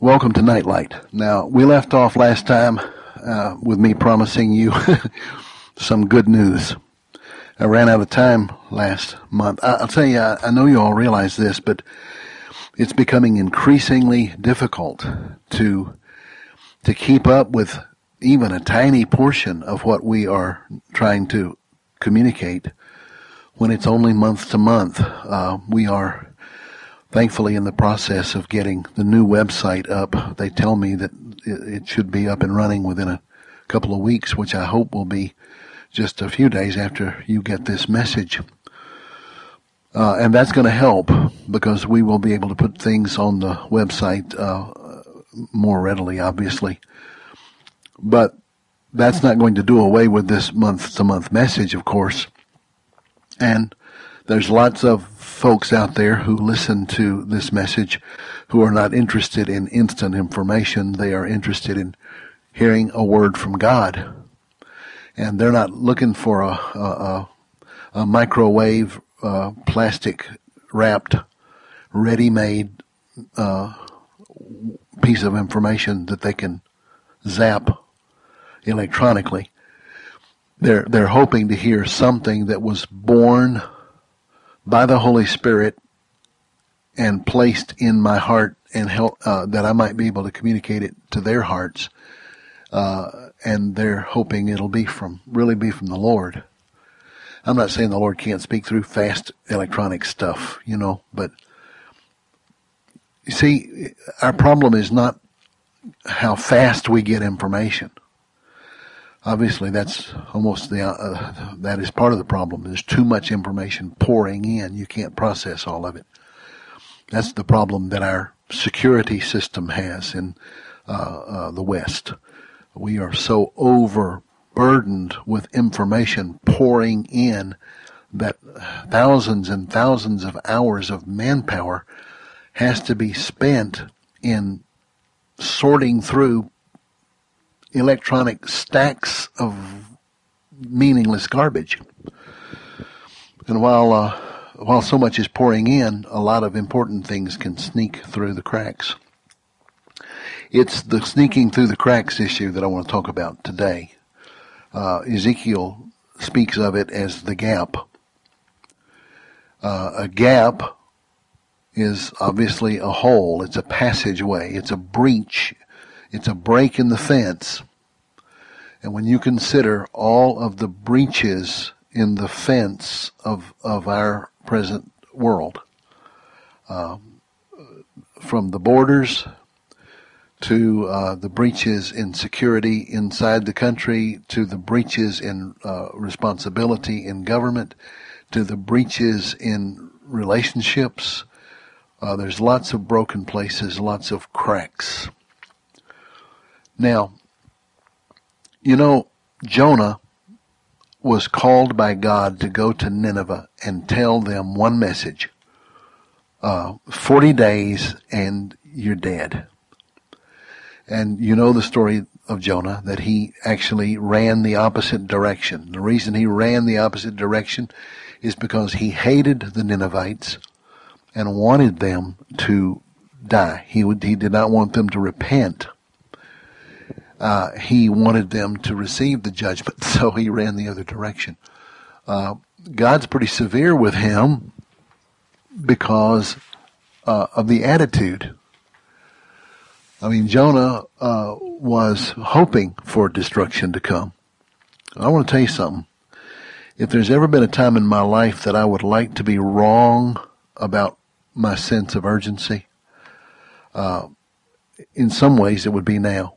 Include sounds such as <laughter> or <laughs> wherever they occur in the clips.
welcome to Nightlight. Now, we left off last time uh, with me promising you <laughs> some good news. I ran out of time last month. I, will tell you, I, I know you all realize this, but it's becoming increasingly difficult to to keep up with even a tiny portion of what we are trying to communicate when it's only month to month. Uh, we are thankfully in the process of getting the new website up. They tell me that it should be up and running within a couple of weeks, which I hope will be just a few days after you get this message. Uh, and that's going to help because we will be able to put things on the website uh, more readily, obviously. But that's not going to do away with this month to month message, of course. And there's lots of folks out there who listen to this message who are not interested in instant information. They are interested in hearing a word from God. And they're not looking for a, a, a microwave, uh, plastic wrapped, ready made uh, piece of information that they can zap electronically. They're, they're hoping to hear something that was born by the Holy Spirit and placed in my heart and help uh, that I might be able to communicate it to their hearts. Uh, and they're hoping it'll be from really be from the Lord. I'm not saying the Lord can't speak through fast electronic stuff, you know, but you see, our problem is not how fast we get information obviously that's almost the uh, that is part of the problem. There's too much information pouring in. You can't process all of it. That's the problem that our security system has in uh, uh, the West. We are so overburdened with information pouring in that thousands and thousands of hours of manpower has to be spent in sorting through electronic stacks of meaningless garbage. And while uh, while so much is pouring in, a lot of important things can sneak through the cracks. It's the sneaking through the cracks issue that I want to talk about today. Uh, Ezekiel speaks of it as the gap. Uh, a gap is obviously a hole. It's a passageway. It's a breach it's a break in the fence. And when you consider all of the breaches in the fence of, of our present world, um, from the borders to uh, the breaches in security inside the country, to the breaches in uh, responsibility in government, to the breaches in relationships. Uh, there's lots of broken places, lots of cracks. Now, you know, Jonah was called by God to go to Nineveh and tell them one message. Uh, 40 days and you're dead. And you know the story of Jonah, that he actually ran the opposite direction. The reason he ran the opposite direction is because he hated the Ninevites and wanted them to die. He would, he did not want them to repent uh, he wanted them to receive the judgment, <laughs> so he ran the other direction. Uh, God's pretty severe with him because uh, of the attitude. I mean, Jonah uh, was hoping for destruction to come. I want to tell you something. If there's ever been a time in my life that I would like to be wrong about my sense of urgency, uh, in some ways it would be now.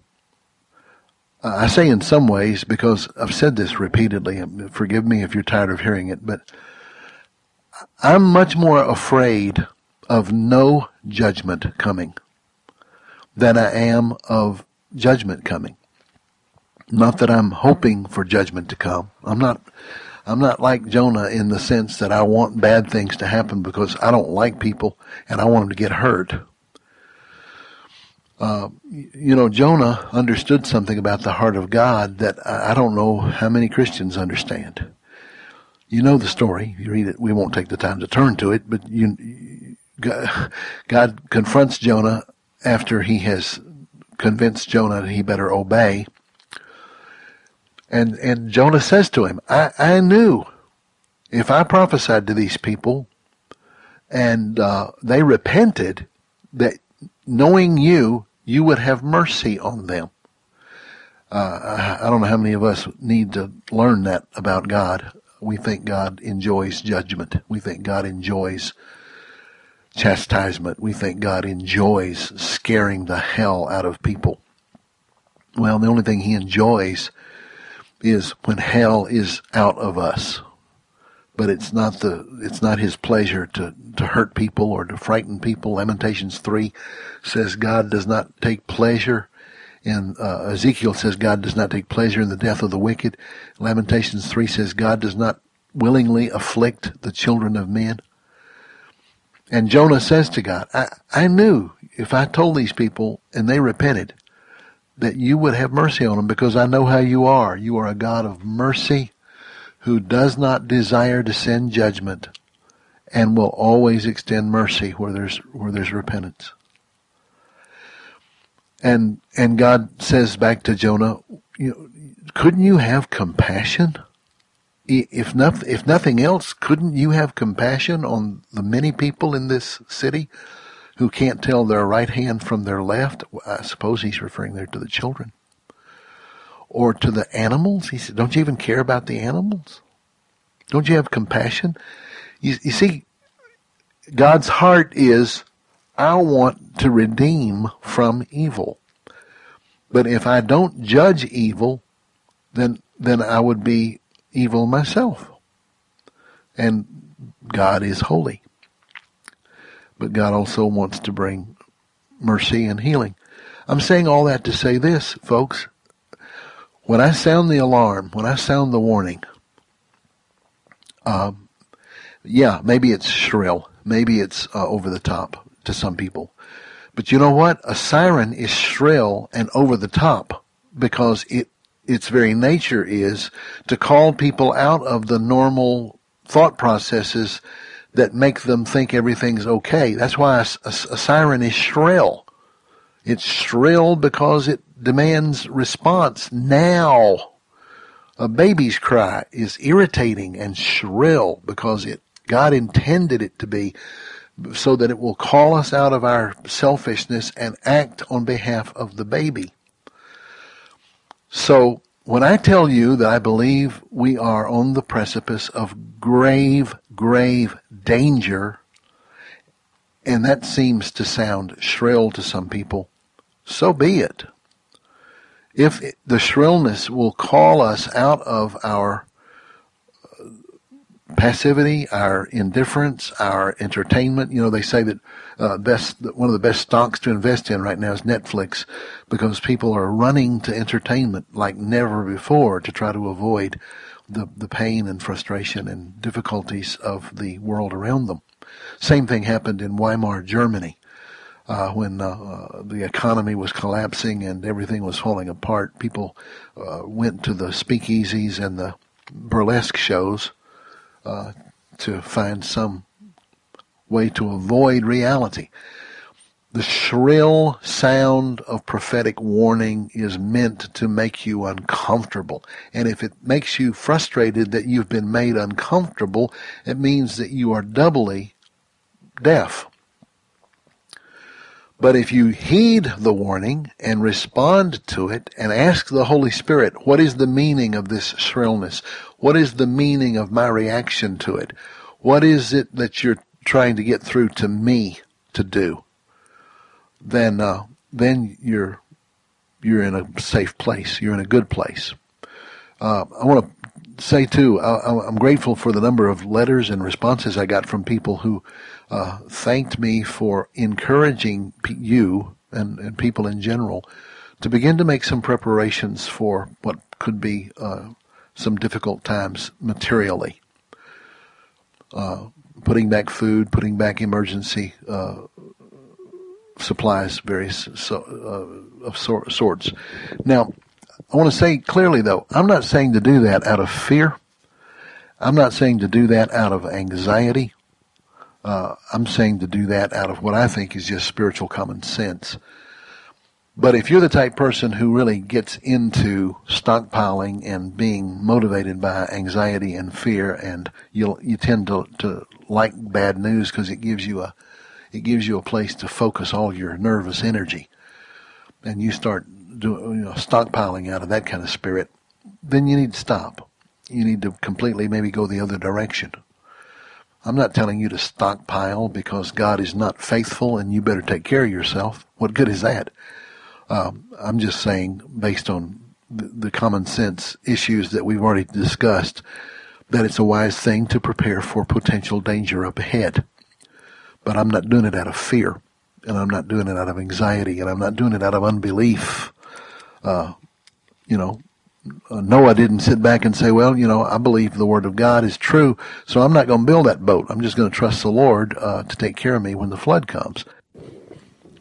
Uh, I say in some ways because I've said this repeatedly. Forgive me if you're tired of hearing it, but I'm much more afraid of no judgment coming than I am of judgment coming. Not that I'm hoping for judgment to come. I'm not, I'm not like Jonah in the sense that I want bad things to happen because I don't like people and I want them to get hurt. Uh, you know, Jonah understood something about the heart of God that I don't know how many Christians understand. You know the story. You read it. We won't take the time to turn to it, but you, God, confronts Jonah after he has convinced Jonah that he better obey. And, and Jonah says to him, I, I knew if I prophesied to these people and uh, they repented, that knowing you, you would have mercy on them. Uh, I don't know how many of us need to learn that about God. We think God enjoys judgment. We think God enjoys chastisement. We think God enjoys scaring the hell out of people. Well, the only thing he enjoys is when hell is out of us but it's not the it's not his pleasure to to hurt people or to frighten people. Lamentations three says God does not take pleasure in uh, Ezekiel says God does not take pleasure in the death of the wicked. Lamentations three says God does not willingly afflict the children of men. And Jonah says to God, I, I knew if I told these people and they repented that you would have mercy on them because I know how you are. You are a God of mercy who does not desire to send judgment and will always extend mercy where there's where there's repentance. And and God says back to Jonah, you know, couldn't you have compassion? If nothing, if nothing else, couldn't you have compassion on the many people in this city who can't tell their right hand from their left? I suppose he's referring there to the children or to the animals. He said, don't you even care about the animals? Don't you have compassion? You, you see, God's heart is, I want to redeem from evil. But if I don't judge evil, then, then I would be evil myself. And God is holy. But God also wants to bring mercy and healing. I'm saying all that to say this, folks. When I sound the alarm, when I sound the warning, um, yeah, maybe it's shrill, maybe it's uh, over the top to some people, but you know what? A siren is shrill and over the top because it its very nature is to call people out of the normal thought processes that make them think everything's okay. That's why a, a, a siren is shrill. It's shrill because it demands response now. A baby's cry is irritating and shrill because it, God intended it to be so that it will call us out of our selfishness and act on behalf of the baby. So when I tell you that I believe we are on the precipice of grave, grave danger, and that seems to sound shrill to some people, so be it. If the shrillness will call us out of our uh, passivity, our indifference, our entertainment. You know, they say that uh, best one of the best stocks to invest in right now is Netflix because people are running to entertainment like never before to try to avoid the the pain and frustration and difficulties of the world around them. Same thing happened in Weimar Germany uh, when uh, the economy was collapsing and everything was falling apart, people uh, went to the speakeasies and the burlesque shows uh, to find some way to avoid reality. The shrill sound of prophetic warning is meant to make you uncomfortable. And if it makes you frustrated that you've been made uncomfortable, it means that you are doubly deaf. But if you heed the warning and respond to it and ask the Holy Spirit, what is the meaning of this shrillness? What is the meaning of my reaction to it? What is it that you're trying to get through to me to do? Then, uh, then you're, you're in a safe place. You're in a good place. Uh, I want to say too, I, I'm grateful for the number of letters and responses I got from people who uh, thanked me for encouraging you and, and people in general to begin to make some preparations for what could be uh, some difficult times materially. Uh, putting back food, putting back emergency uh, supplies, various so, uh, of sor- sorts. Now, I want to say clearly, though, I'm not saying to do that out of fear. I'm not saying to do that out of anxiety. Uh, I'm saying to do that out of what I think is just spiritual common sense. But if you're the type person who really gets into stockpiling and being motivated by anxiety and fear, and you you tend to to like bad news because it gives you a it gives you a place to focus all your nervous energy, and you start doing you know, stockpiling out of that kind of spirit, then you need to stop. You need to completely maybe go the other direction. I'm not telling you to stockpile because God is not faithful and you better take care of yourself. What good is that? Um, I'm just saying, based on the, the common sense issues that we've already discussed, that it's a wise thing to prepare for potential danger up ahead. But I'm not doing it out of fear, and I'm not doing it out of anxiety, and I'm not doing it out of unbelief. Uh, you know, Noah didn't sit back and say, well, you know, I believe the word of God is true, so I'm not going to build that boat. I'm just going to trust the Lord uh, to take care of me when the flood comes.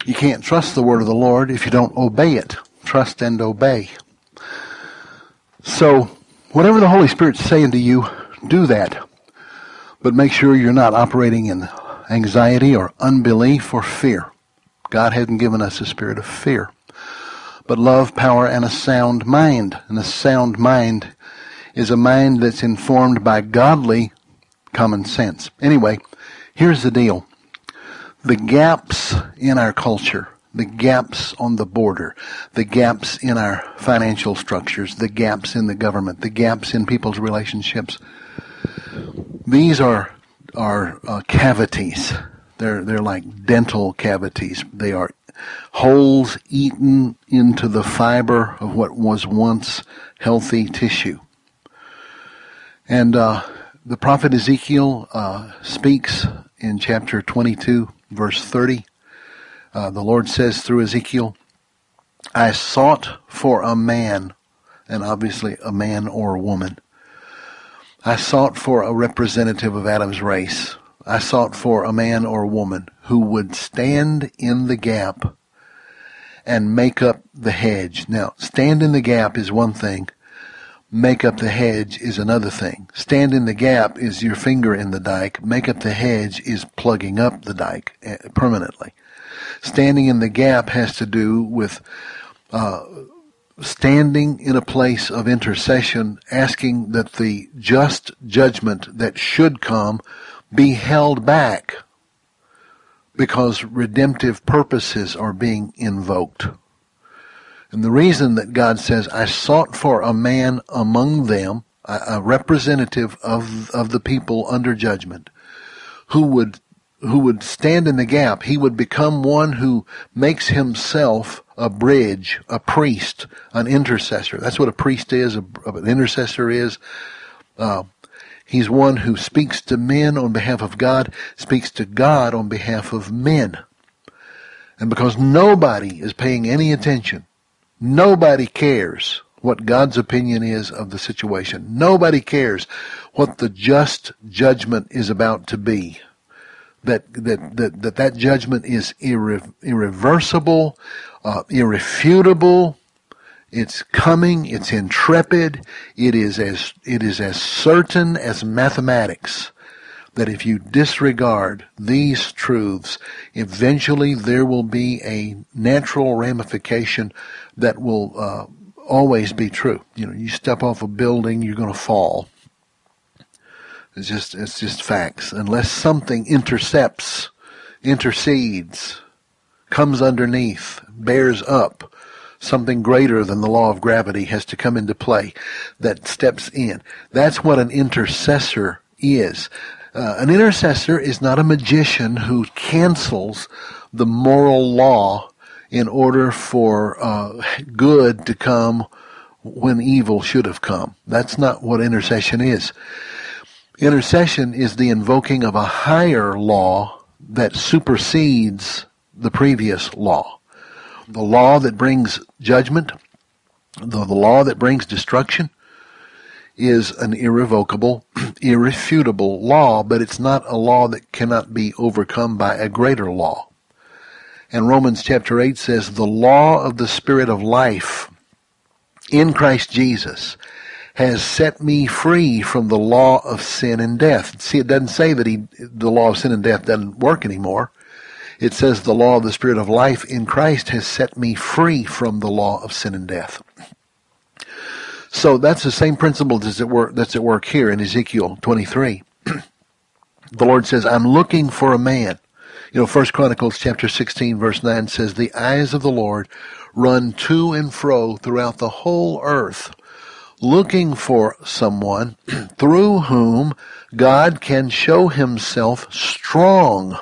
You can't trust the word of the Lord if you don't obey it. Trust and obey. So, whatever the Holy Spirit's saying to you, do that. But make sure you're not operating in anxiety or unbelief or fear. God hasn't given us a spirit of fear but love, power, and a sound mind. And a sound mind is a mind that's informed by godly common sense. Anyway, here's the deal. The gaps in our culture, the gaps on the border, the gaps in our financial structures, the gaps in the government, the gaps in people's relationships, these are, are uh, cavities. They're, they're like dental cavities. They are holes eaten into the fiber of what was once healthy tissue. And uh, the prophet Ezekiel uh, speaks in chapter 22, verse 30. Uh, the Lord says through Ezekiel, I sought for a man, and obviously a man or a woman. I sought for a representative of Adam's race. I sought for a man or a woman who would stand in the gap and make up the hedge. Now, stand in the gap is one thing. Make up the hedge is another thing. Stand in the gap is your finger in the dike. Make up the hedge is plugging up the dike eh, permanently. Standing in the gap has to do with uh, standing in a place of intercession, asking that the just judgment that should come be held back because redemptive purposes are being invoked. And the reason that God says, I sought for a man among them, a, representative of, of the people under judgment, who would, who would stand in the gap. He would become one who makes himself a bridge, a priest, an intercessor. That's what a priest is, a, an intercessor is. Uh, He's one who speaks to men on behalf of God, speaks to God on behalf of men. And because nobody is paying any attention, nobody cares what God's opinion is of the situation. Nobody cares what the just judgment is about to be. That that that that, that judgment is irre- irreversible, uh, irrefutable, it's coming. It's intrepid. It is as, it is as certain as mathematics that if you disregard these truths, eventually there will be a natural ramification that will uh, always be true. You know, you step off a building, you're going to fall. It's just it's just facts. Unless something intercepts, intercedes, comes underneath, bears up, something greater than the law of gravity has to come into play that steps in. That's what an intercessor is. Uh, an intercessor is not a magician who cancels the moral law in order for uh, good to come when evil should have come. That's not what intercession is. Intercession is the invoking of a higher law that supersedes the previous law the law that brings judgment, the, the law that brings destruction, is an irrevocable, <clears throat> irrefutable law, but it's not a law that cannot be overcome by a greater law. And Romans chapter 8 says, the law of the Spirit of life in Christ Jesus has set me free from the law of sin and death. See, it doesn't say that he, the law of sin and death doesn't work anymore. It says the law of the Spirit of life in Christ has set me free from the law of sin and death. So that's the same principle that's at work, that's at work here in Ezekiel 23. <clears throat> the Lord says, I'm looking for a man. You know, First Chronicles chapter 16 verse 9 says, the eyes of the Lord run to and fro throughout the whole earth, looking for someone <clears throat> through whom God can show himself strong.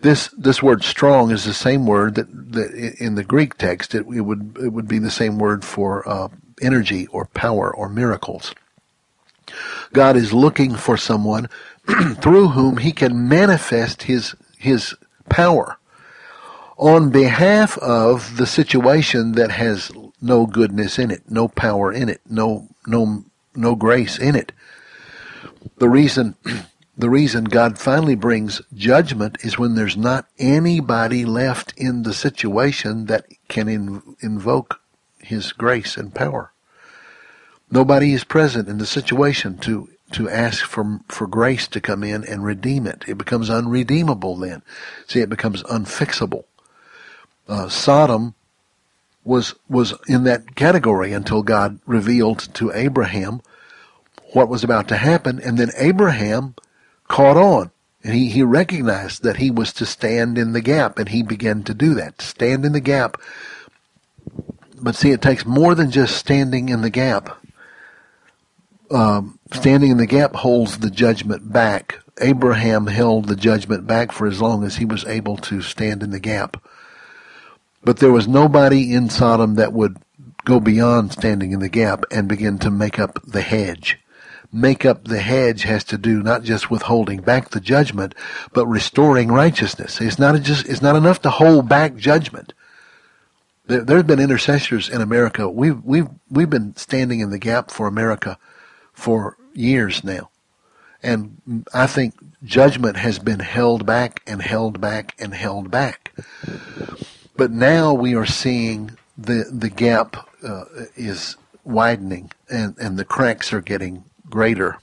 This this word strong is the same word that, that in the Greek text it, it would it would be the same word for uh, energy or power or miracles. God is looking for someone <clears throat> through whom he can manifest his, his power on behalf of the situation that has no goodness in it, no power in it, no, no, no grace in it. The reason, <clears throat> the reason God finally brings judgment is when there's not anybody left in the situation that can in, invoke his grace and power. Nobody is present in the situation to to ask for for grace to come in and redeem it. It becomes unredeemable then. See, it becomes unfixable. Uh, Sodom was was in that category until God revealed to Abraham what was about to happen, and then Abraham caught on. And he, he recognized that he was to stand in the gap, and he began to do that. Stand in the gap but see, it takes more than just standing in the gap. Um, standing in the gap holds the judgment back. Abraham held the judgment back for as long as he was able to stand in the gap. But there was nobody in Sodom that would go beyond standing in the gap and begin to make up the hedge. Make up the hedge has to do not just with holding back the judgment, but restoring righteousness. It's not just, it's not enough to hold back judgment. There, there's been intercessors in America. We've we've we've been standing in the gap for America for years now, and I think judgment has been held back and held back and held back. But now we are seeing the the gap uh, is widening and and the cracks are getting greater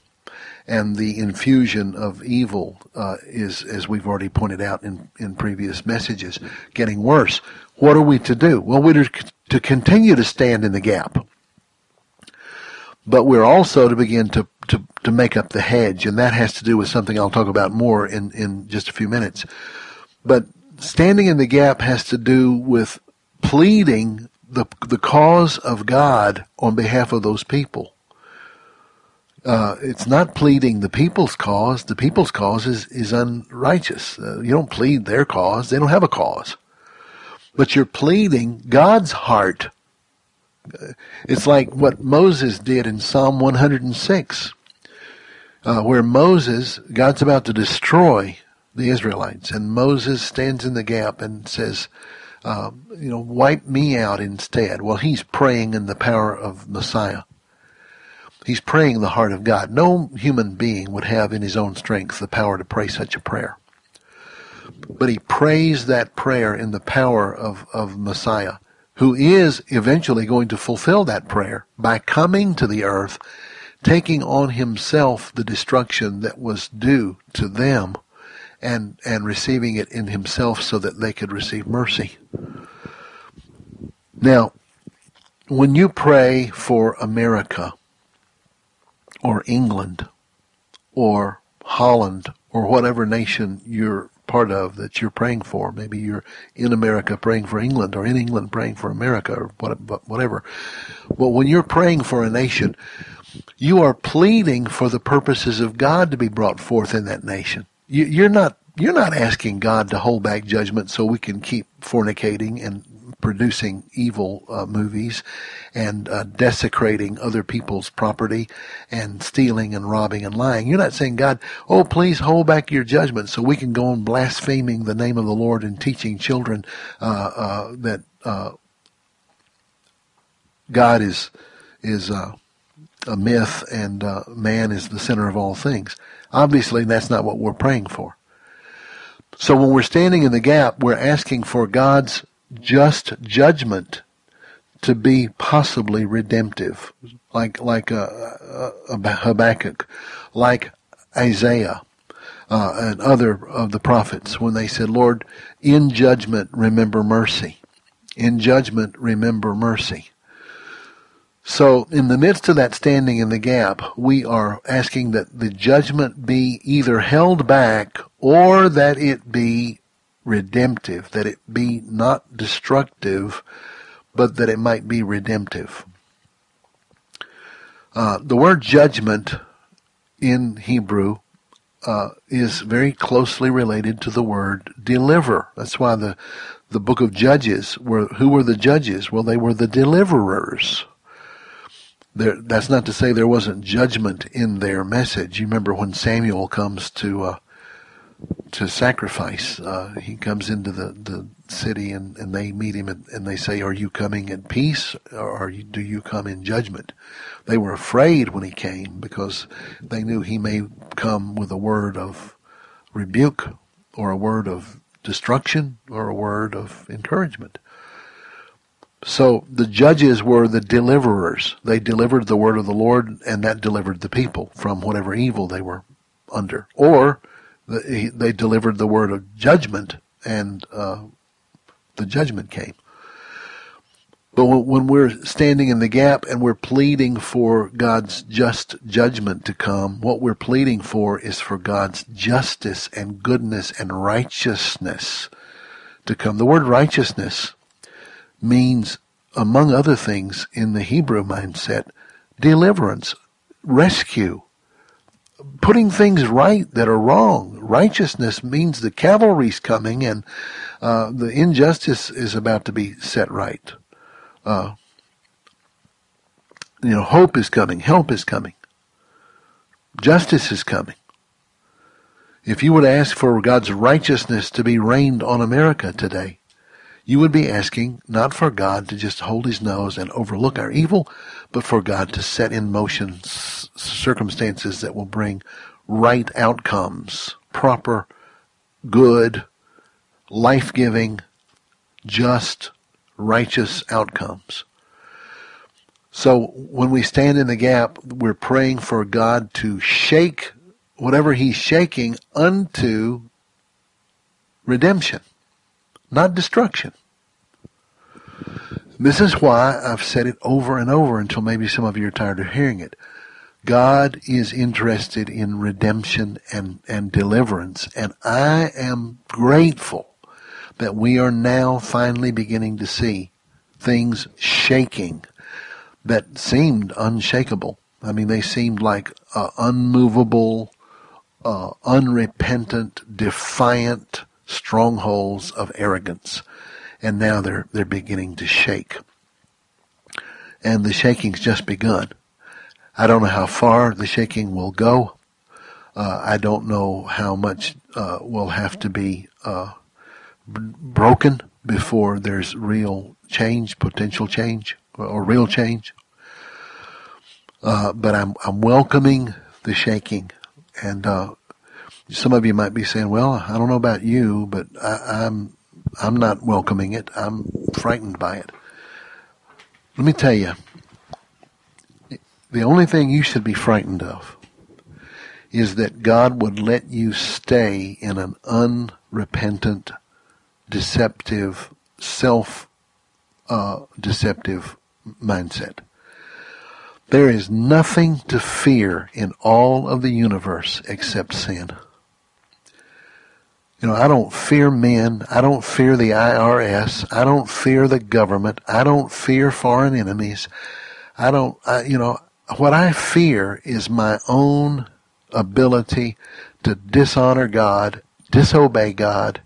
and the infusion of evil uh, is, as we've already pointed out in, in previous messages, getting worse. What are we to do? Well, we're to continue to stand in the gap. But we're also to begin to, to, to make up the hedge, and that has to do with something I'll talk about more in, in just a few minutes. But standing in the gap has to do with pleading the, the cause of God on behalf of those people. Uh, it's not pleading the people's cause. The people's cause is, is unrighteous. Uh, you don't plead their cause. They don't have a cause but you're pleading God's heart. It's like what Moses did in Psalm 106, uh, where Moses, God's about to destroy the Israelites, and Moses stands in the gap and says, uh, you know, wipe me out instead. Well, he's praying in the power of Messiah. He's praying the heart of God. No human being would have in his own strength the power to pray such a prayer but he prays that prayer in the power of, of Messiah, who is eventually going to fulfill that prayer by coming to the earth, taking on himself the destruction that was due to them and, and receiving it in himself so that they could receive mercy. Now, when you pray for America or England or Holland or whatever nation you're part of that you're praying for. Maybe you're in America praying for England or in England praying for America or whatever. But when you're praying for a nation, you are pleading for the purposes of God to be brought forth in that nation. You're not you're not asking God to hold back judgment so we can keep fornicating and producing evil uh, movies and uh, desecrating other people's property and stealing and robbing and lying. You're not saying, God, oh, please hold back your judgment so we can go on blaspheming the name of the Lord and teaching children uh, uh that uh, God is is uh, a myth and man is the center of all things. Obviously, that's not what we're praying for. So when we're standing in the gap, we're asking for God's just judgment to be possibly redemptive, like like uh, uh, Habakkuk, like Isaiah, uh, and other of the prophets when they said, "Lord, in judgment remember mercy, in judgment remember mercy." So, in the midst of that standing in the gap, we are asking that the judgment be either held back or that it be redemptive, that it be not destructive, but that it might be redemptive. Uh, the word judgment in Hebrew uh, is very closely related to the word deliver. That's why the the book of Judges were who were the judges? Well, they were the deliverers. There, that's not to say there wasn't judgment in their message. You remember when Samuel comes to uh, to sacrifice. Uh, he comes into the, the city and, and they meet him and, and they say, are you coming in peace or you, do you come in judgment? They were afraid when he came because they knew he may come with a word of rebuke or a word of destruction or a word of encouragement. So the judges were the deliverers. They delivered the word of the Lord and that delivered the people from whatever evil they were under. Or they delivered the word of judgment, and uh, the judgment came. But when we're standing in the gap and we're pleading for God's just judgment to come, what we're pleading for is for God's justice and goodness and righteousness to come. The word righteousness means, among other things, in the Hebrew mindset, deliverance, rescue, putting things right that are wrong. Righteousness means the cavalry's coming and uh, the injustice is about to be set right. Uh, you know, hope is coming, help is coming, justice is coming. If you would ask for God's righteousness to be rained on America today, you would be asking not for God to just hold his nose and overlook our evil, but for God to set in motion circumstances that will bring right outcomes, proper, good, life-giving, just, righteous outcomes. So when we stand in the gap, we're praying for God to shake whatever he's shaking unto redemption not destruction. This is why I've said it over and over until maybe some of you are tired of hearing it. God is interested in redemption and, and deliverance, and I am grateful that we are now finally beginning to see things shaking that seemed unshakable. I mean, they seemed like uh, unmovable, uh, unrepentant, defiant strongholds of arrogance, and now they're they're beginning to shake. And the shaking's just begun. I don't know how far the shaking will go. Uh, I don't know how much uh, will have to be uh, b- broken before there's real change, potential change, or, or real change. Uh, but I'm I'm welcoming the shaking, and uh, some of you might be saying, "Well, I don't know about you, but I, I'm I'm not welcoming it. I'm frightened by it." Let me tell you, the only thing you should be frightened of is that God would let you stay in an unrepentant, deceptive, self uh, deceptive mindset. There is nothing to fear in all of the universe except sin. You know, I don't fear men. I don't fear the IRS. I don't fear the government. I don't fear foreign enemies. I don't, I, you know, what I fear is my own ability to dishonor God, disobey God,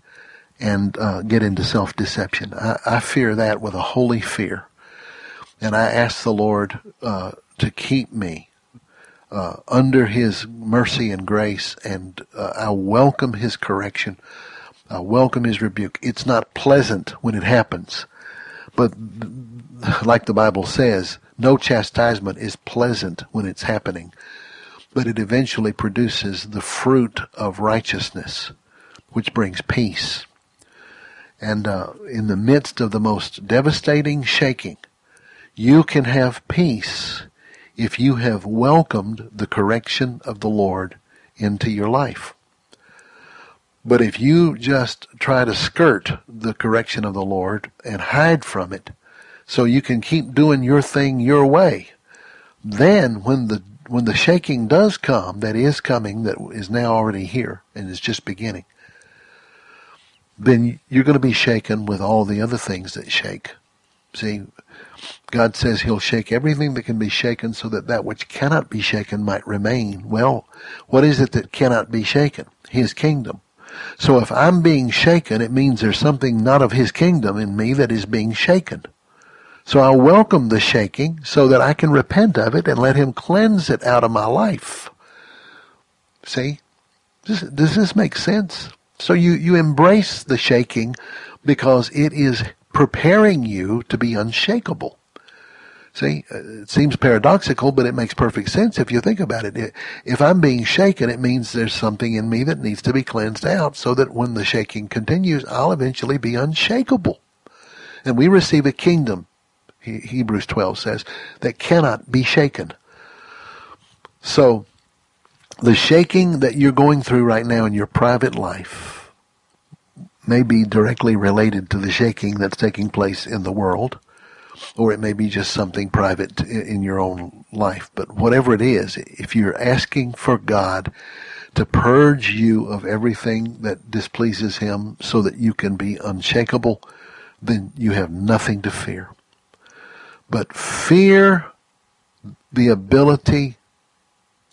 and uh, get into self-deception. I, I, fear that with a holy fear. And I ask the Lord uh, to keep me uh, under His mercy and grace, and uh, I welcome His correction. I welcome His rebuke. It's not pleasant when it happens, but like the Bible says, no chastisement is pleasant when it's happening, but it eventually produces the fruit of righteousness, which brings peace. And uh, in the midst of the most devastating shaking, You can have peace if you have welcomed the correction of the Lord into your life. But if you just try to skirt the correction of the Lord and hide from it so you can keep doing your thing your way, then when the when the shaking does come, that is coming, that is now already here and is just beginning, then you're going to be shaken with all the other things that shake. See, God says he'll shake everything that can be shaken so that that which cannot be shaken might remain. Well, what is it that cannot be shaken? His kingdom. So if I'm being shaken, it means there's something not of his kingdom in me that is being shaken. So I welcome the shaking so that I can repent of it and let him cleanse it out of my life. See? Does, does this make sense? So you, you embrace the shaking because it is preparing you to be unshakable. See, uh, it seems paradoxical, but it makes perfect sense if you think about it. If I'm being shaken, it means there's something in me that needs to be cleansed out so that when the shaking continues, I'll eventually be unshakable. And we receive a kingdom, Hebrews 12 says, that cannot be shaken. So, the shaking that you're going through right now in your private life may be directly related to the shaking that's taking place in the world or it may be just something private in your own life. But whatever it is, if you're asking for God to purge you of everything that displeases Him so that you can be unshakable, then you have nothing to fear. But fear the ability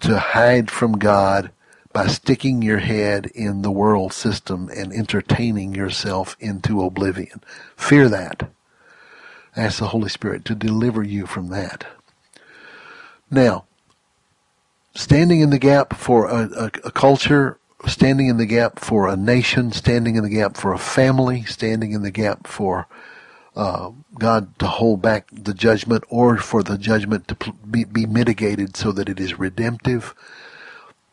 to hide from God by sticking your head in the world system and entertaining yourself into oblivion. Fear that. Ask the Holy Spirit to deliver you from that. Now, standing in the gap for a, a, a, culture, standing in the gap for a nation, standing in the gap for a family, standing in the gap for uh, God to hold back the judgment or for the judgment to be, be mitigated so that it is redemptive.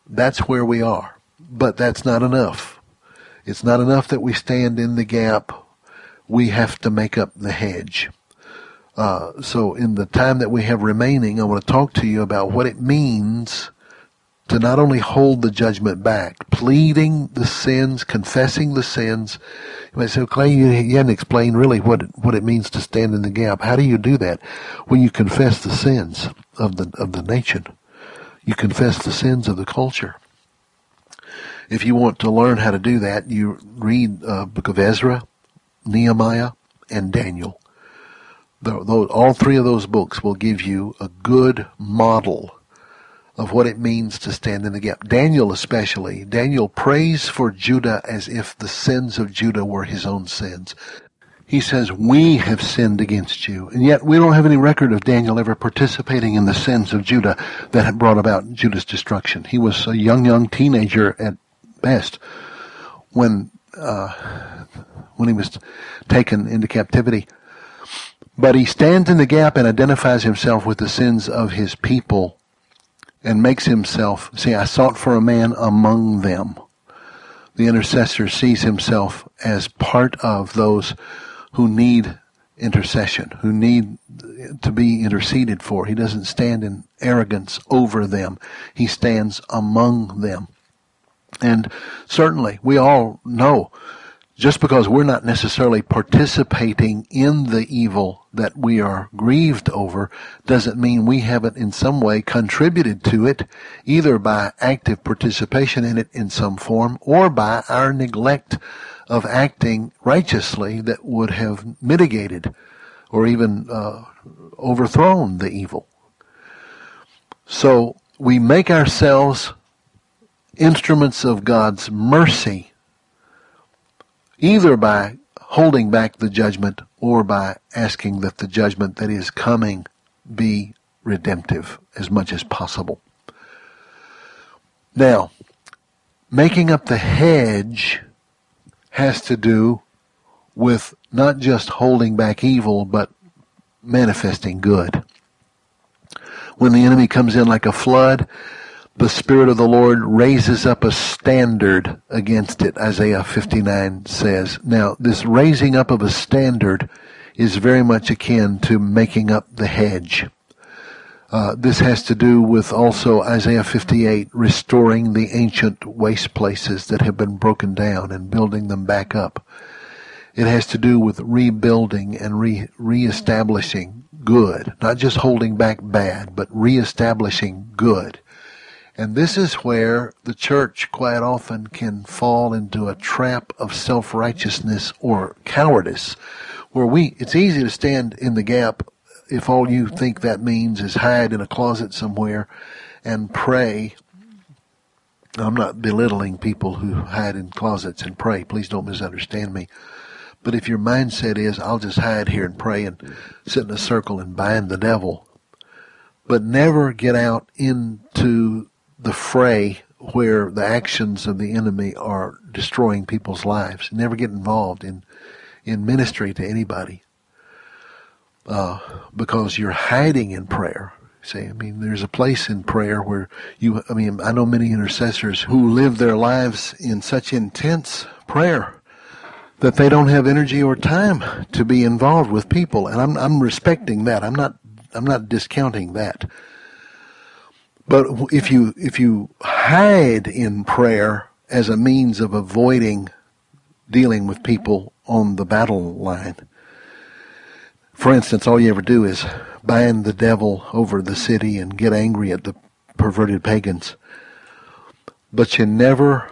That's where we are. But that's not enough. It's not enough that we stand in the gap. We have to make up the hedge. Uh, so in the time that we have remaining, I want to talk to you about what it means to not only hold the judgment back, pleading the sins, confessing the sins. You might say, Clay, you, haven't explained really what it, what it means to stand in the gap. How do you do that? When you confess the sins of the of the nation, you confess the sins of the culture. If you want to learn how to do that, you read uh, Book of Ezra, Nehemiah, and Daniel all three of those books will give you a good model of what it means to stand in the gap. Daniel especially, Daniel prays for Judah as if the sins of Judah were his own sins. He says, we have sinned against you. And yet we don't have any record of Daniel ever participating in the sins of Judah that had brought about Judah's destruction. He was a young, young teenager at best when, uh, when he was taken into captivity. But he stands in the gap and identifies himself with the sins of his people and makes himself, see, I sought for a man among them. The intercessor sees himself as part of those who need intercession, who need to be interceded for. He doesn't stand in arrogance over them. He stands among them. And certainly we all know just because we're not necessarily participating in the evil that we are grieved over doesn't mean we haven't in some way contributed to it, either by active participation in it in some form or by our neglect of acting righteously that would have mitigated or even uh, overthrown the evil. So we make ourselves instruments of God's mercy either by holding back the judgment or by asking that the judgment that is coming be redemptive as much as possible. Now, making up the hedge has to do with not just holding back evil, but manifesting good. When the enemy comes in like a flood, the Spirit of the Lord raises up a standard against it, Isaiah 59 says. Now, this raising up of a standard is very much akin to making up the hedge. Uh, this has to do with also Isaiah 58, restoring the ancient waste places that have been broken down and building them back up. It has to do with rebuilding and re- reestablishing good, not just holding back bad, but reestablishing good. And this is where the church quite often can fall into a trap of self-righteousness or cowardice, where we, it's easy to stand in the gap if all you think that means is hide in a closet somewhere and pray. I'm not belittling people who hide in closets and pray. Please don't misunderstand me. But if your mindset is, I'll just hide here and pray and sit in a circle and bind the devil, but never get out into the fray where the actions of the enemy are destroying people's lives, never get involved in, in ministry to anybody, uh, because you're hiding in prayer. See, I mean, there's a place in prayer where you, I mean, I know many intercessors who live their lives in such intense prayer that they don't have energy or time to be involved with people. And I'm, I'm respecting that. I'm not, I'm not discounting that. But if you, if you hide in prayer as a means of avoiding dealing with people on the battle line, for instance, all you ever do is bind the devil over the city and get angry at the perverted pagans. But you never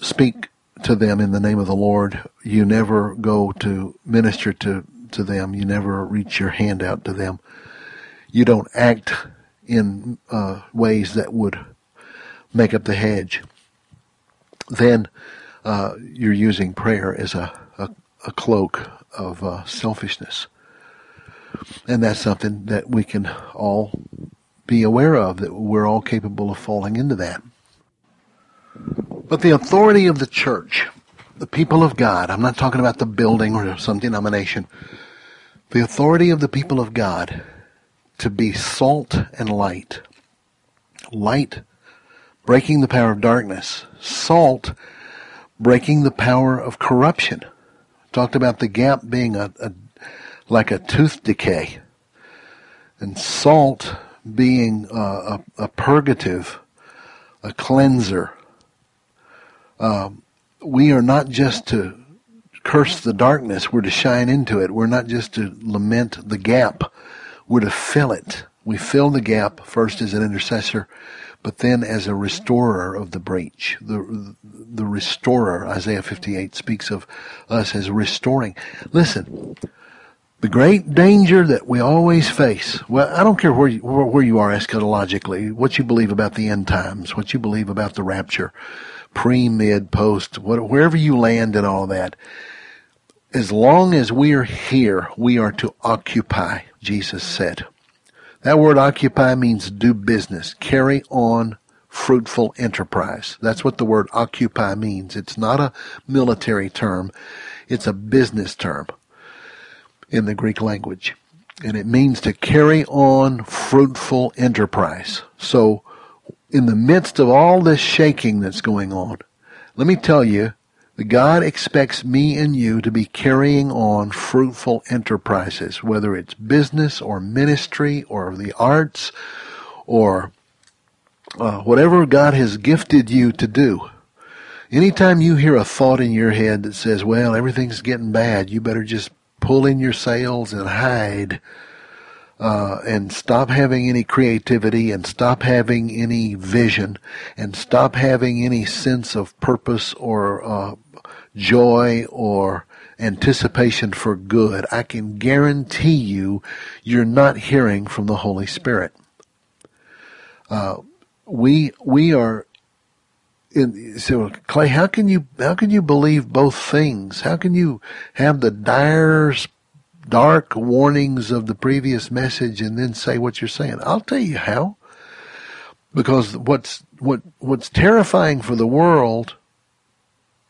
speak to them in the name of the Lord. You never go to minister to, to them. You never reach your hand out to them. You don't act in uh, ways that would make up the hedge. Then uh, you're using prayer as a, a, a cloak of uh, selfishness. And that's something that we can all be aware of, that we're all capable of falling into that. But the authority of the church, the people of God, I'm not talking about the building or some denomination, the authority of the people of God to be salt and light. Light breaking the power of darkness. Salt breaking the power of corruption. Talked about the gap being a, a like a tooth decay. And salt being a, a, purgative, a cleanser, um, we are not just to curse the darkness, we're to shine into it. We're not just to lament the gap, we're to fill it. We fill the gap first as an intercessor, but then as a restorer of the breach. The, the restorer, Isaiah 58 speaks of us as restoring. Listen, the great danger that we always face, well, I don't care where you, where you are eschatologically, what you believe about the end times, what you believe about the rapture, pre, mid, post, wherever you land and all that. As long as we are here, we are to occupy, Jesus said. That word occupy means do business, carry on fruitful enterprise. That's what the word occupy means. It's not a military term. It's a business term in the Greek language. And it means to carry on fruitful enterprise. So in the midst of all this shaking that's going on, let me tell you, that God expects me and you to be carrying on fruitful enterprises, whether it's business or ministry or the arts or uh, whatever God has gifted you to do. Anytime you hear a thought in your head that says, well, everything's getting bad, you better just pull in your sails and hide uh, and stop having any creativity and stop having any vision and stop having any sense of purpose or uh, joy or anticipation for good, I can guarantee you you're not hearing from the Holy Spirit. Uh, we we are in, so Clay, how can you how can you believe both things? How can you have the dire dark warnings of the previous message and then say what you're saying. I'll tell you how. Because what's, what, what's terrifying for the world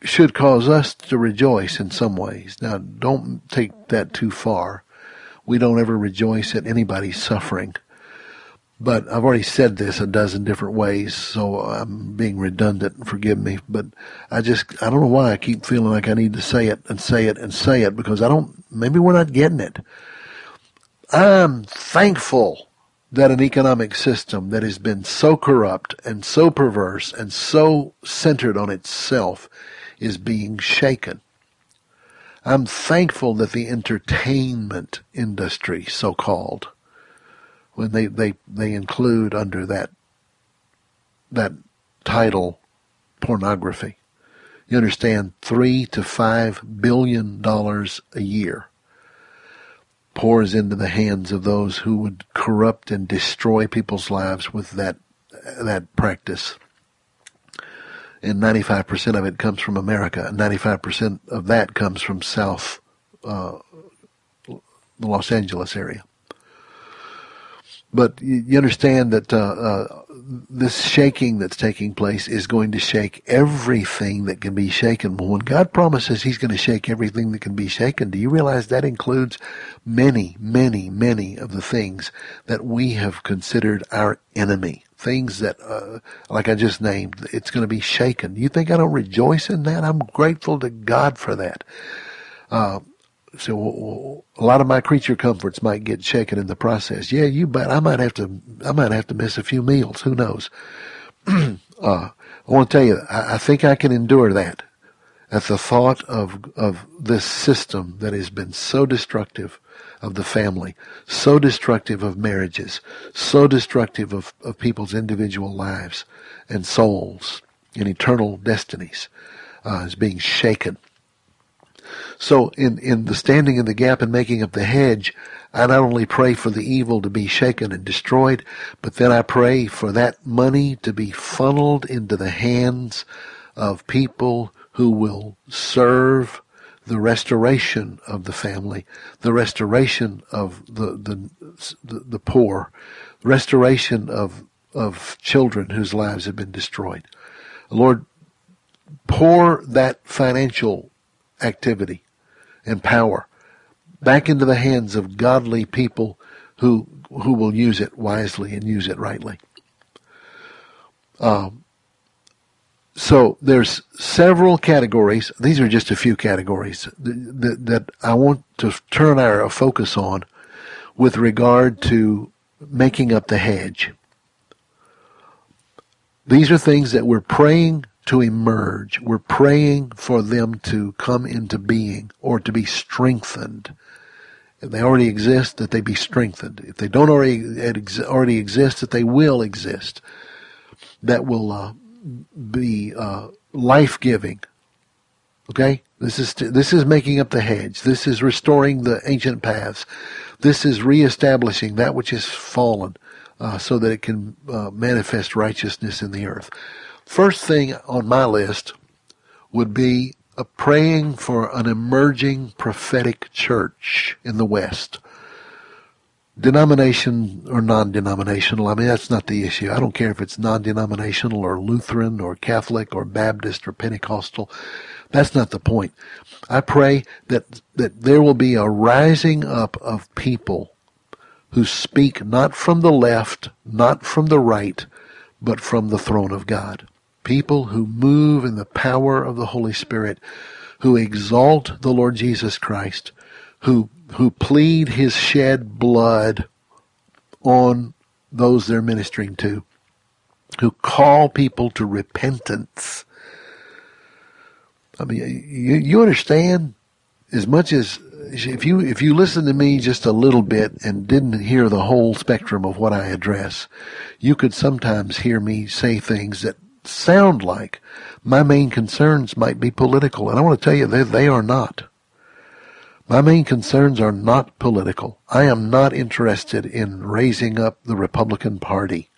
should cause us to rejoice in some ways. Now, don't take that too far. We don't ever rejoice at anybody's suffering. But I've already said this a dozen different ways, so I'm being redundant. Forgive me, but I just I don't know why I keep feeling like I need to say it and say it and say it because I don't. Maybe we're not getting it. I'm thankful that an economic system that has been so corrupt and so perverse and so centered on itself is being shaken. I'm thankful that the entertainment industry, so called, when they, they, they include under that that title pornography. You understand three to five billion dollars a year pours into the hands of those who would corrupt and destroy people's lives with that that practice. And 95% of it comes from America. And 95% of that comes from South, uh, the Los Angeles area. But you understand that uh, uh, this shaking that's taking place is going to shake everything that can be shaken. Well, when God promises He's going to shake everything that can be shaken, do you realize that includes many, many, many of the things that we have considered our enemy? Things that, uh, like I just named, it's going to be shaken. You think I don't rejoice in that? I'm grateful to God for that. So a lot of my creature comforts might get shaken in the process. Yeah, you bet. I might have to. I might have to miss a few meals. Who knows? <clears throat> uh, I want to tell you. I, I think I can endure that. At the thought of of this system that has been so destructive of the family, so destructive of marriages, so destructive of, of people's individual lives and souls and eternal destinies, uh, is being shaken. So in, in the standing in the gap and making of the hedge, I not only pray for the evil to be shaken and destroyed, but then I pray for that money to be funneled into the hands of people who will serve the restoration of the family, the restoration of the, the, the, the poor, restoration of, of children whose lives have been destroyed. Lord, pour that financial activity and power back into the hands of godly people who who will use it wisely and use it rightly. Um, so there's several categories. These are just a few categories that, that, that I want to turn our focus on with regard to making up the hedge. These are things that we're praying to emerge. We're praying for them to come into being or to be strengthened. If they already exist, that they be strengthened. If they don't already already exist, that they will exist. That will uh, be uh, life giving. Okay, this is this is making up the hedge. This is restoring the ancient paths. This is reestablishing that which has fallen, uh, so that it can uh, manifest righteousness in the earth. First thing on my list would be a praying for an emerging prophetic church in the West. Denomination or non-denominational, I mean, that's not the issue. I don't care if it's non-denominational or Lutheran or Catholic or Baptist or Pentecostal. That's not the point. I pray that, that there will be a rising up of people who speak not from the left, not from the right, but from the throne of God people who move in the power of the Holy Spirit, who exalt the Lord Jesus Christ, who, who plead his shed blood on those they're ministering to, who call people to repentance. I mean, you, you understand as much as if you if you listen to me just a little bit and didn't hear the whole spectrum of what I address, you could sometimes hear me say things that sound like my main concerns might be political. And I want to tell you, they, they are not. My main concerns are not political. I am not interested in raising up the Republican Party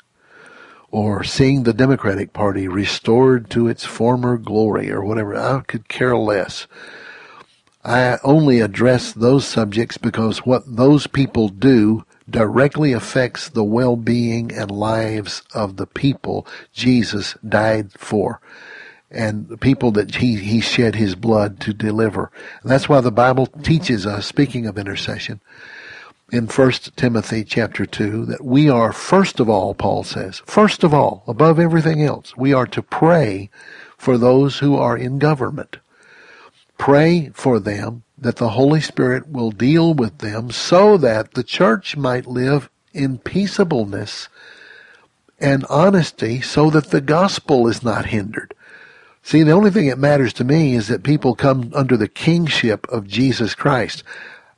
or seeing the Democratic Party restored to its former glory or whatever. I could care less. I only address those subjects because what those people do directly affects the well-being and lives of the people Jesus died for and the people that he, he shed his blood to deliver. And that's why the Bible teaches us, speaking of intercession, in 1 Timothy chapter 2 that we are first of all, Paul says, first of all, above everything else, we are to pray for those who are in government. Pray for them that the Holy Spirit will deal with them so that the church might live in peaceableness and honesty so that the gospel is not hindered. See, the only thing that matters to me is that people come under the kingship of Jesus Christ.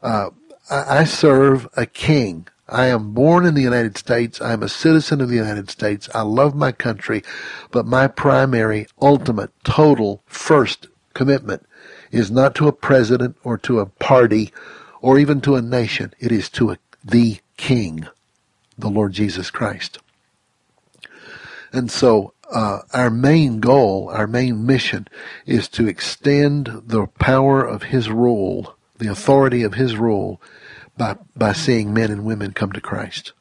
Uh, I serve a king. I am born in the United States. I'm a citizen of the United States. I love my country, but my primary, ultimate, total, first commitment is not to a president or to a party or even to a nation. It is to a, the King, the Lord Jesus Christ. And so uh, our main goal, our main mission is to extend the power of His rule, the authority of His rule by, by seeing men and women come to Christ,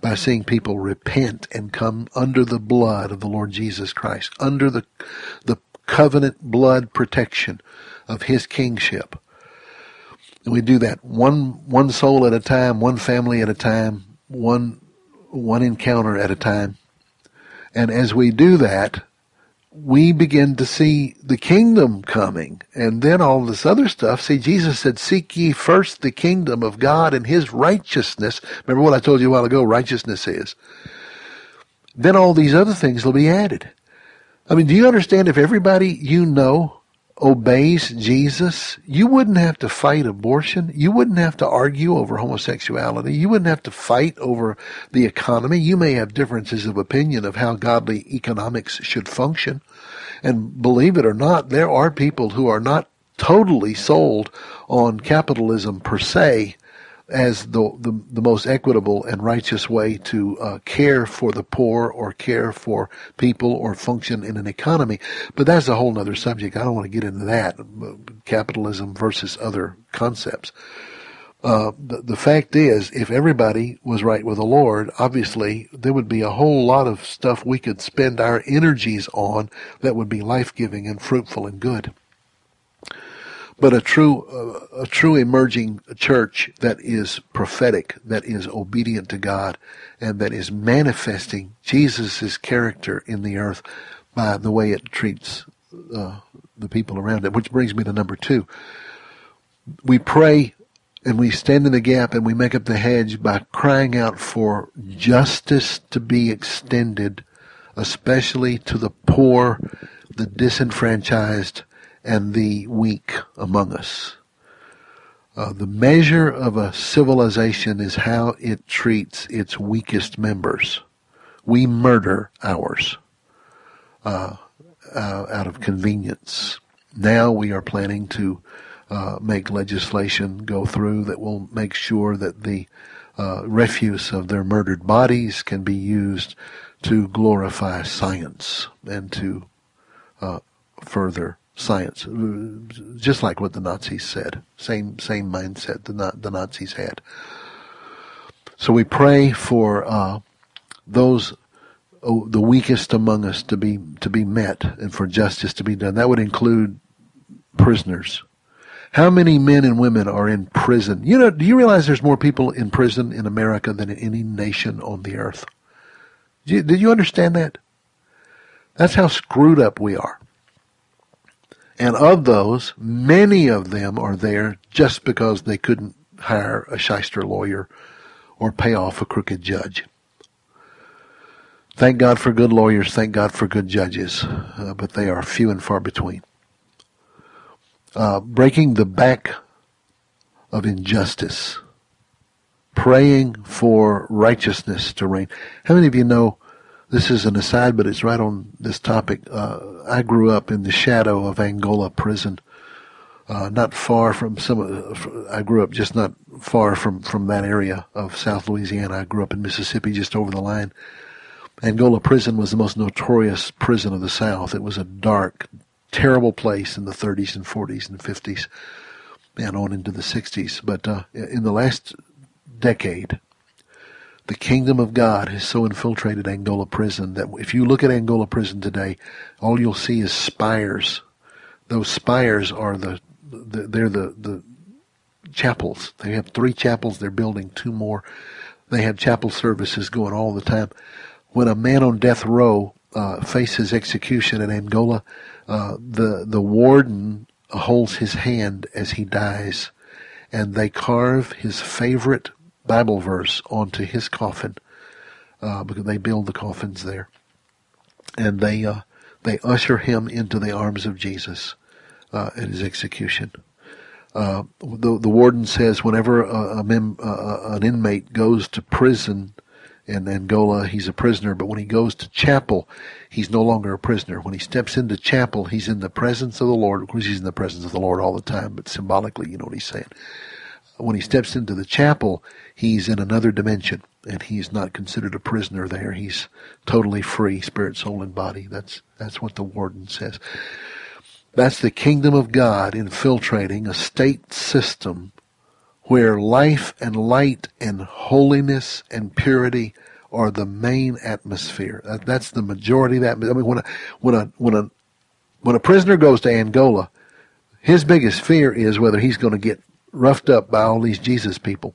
by seeing people repent and come under the blood of the Lord Jesus Christ, under the, the covenant blood protection of His kingship. And we do that one, one soul at a time, one family at a time, one, one encounter at a time. And as we do that, we begin to see the kingdom coming and then all this other stuff. See, Jesus said, seek ye first the kingdom of God and his righteousness. Remember what I told you a while ago, righteousness is. Then all these other things will be added. I mean, do you understand if everybody you know obeys Jesus, you wouldn't have to fight abortion. You wouldn't have to argue over homosexuality. You wouldn't have to fight over the economy. You may have differences of opinion of how godly economics should function. And believe it or not, there are people who are not totally sold on capitalism per se, as the, the, the most equitable and righteous way to uh, care for the poor or care for people or function in an economy. But that's a whole other subject. I don't want to get into that. Capitalism versus other concepts. Uh, the, the fact is, if everybody was right with the Lord, obviously there would be a whole lot of stuff we could spend our energies on that would be life-giving and fruitful and good but a true uh, a true emerging church that is prophetic, that is obedient to God, and that is manifesting Jesus' character in the earth by the way it treats uh, the people around it. Which brings me to number two. We pray and we stand in the gap and we make up the hedge by crying out for justice to be extended, especially to the poor, the disenfranchised, and the weak among us. Uh, the measure of a civilization is how it treats its weakest members. We murder ours uh, uh, out of convenience. Now we are planning to uh, make legislation go through that will make sure that the uh, refuse of their murdered bodies can be used to glorify science and to uh, further science, just like what the Nazis said. Same same mindset the the Nazis had. So we pray for uh, those oh, the weakest among us to be to be met and for justice to be done. That would include prisoners. How many men and women are in prison? You know, do you realize there's more people in prison in America than in any nation on the earth? Did you, did you understand that? That's how screwed up we are. And of those, many of them are there just because they couldn't hire a shyster lawyer or pay off a crooked judge. Thank God for good lawyers. Thank God for good judges. Uh, but they are few and far between. Uh, breaking the back of injustice. Praying for righteousness to reign. How many of you know this is an aside, but it's right on this topic. Uh, I grew up in the shadow of Angola prison, uh, not far from some. Of, I grew up just not far from from that area of South Louisiana. I grew up in Mississippi, just over the line. Angola prison was the most notorious prison of the South. It was a dark, terrible place in the 30s and 40s and 50s, and on into the 60s. But uh, in the last decade, the kingdom of God has so infiltrated Angola prison that if you look at Angola prison today, all you'll see is spires. Those spires are the, the they're the, the chapels. They have three chapels. They're building two more. They have chapel services going all the time. When a man on death row uh, faces execution in Angola, uh, the the warden holds his hand as he dies, and they carve his favorite Bible verse onto his coffin uh, because they build the coffins there, and they uh, they usher him into the arms of Jesus uh, at his execution. Uh, the the warden says whenever a, a mem, uh, an inmate goes to prison in Angola, he's a prisoner. But when he goes to chapel, he's no longer a prisoner. When he steps into chapel, he's in the presence of the Lord. Of course, he's in the presence of the Lord all the time, but symbolically, you know what he's saying. When he steps into the chapel, he's in another dimension, and he's not considered a prisoner there. He's totally free, spirit, soul, and body. That's that's what the warden says. That's the kingdom of God infiltrating a state system where life and light and holiness and purity are the main atmosphere. That, that's the majority of that. I mean, when a, when a, when a, when a prisoner goes to Angola, his biggest fear is whether he's going to get roughed up by all these Jesus people,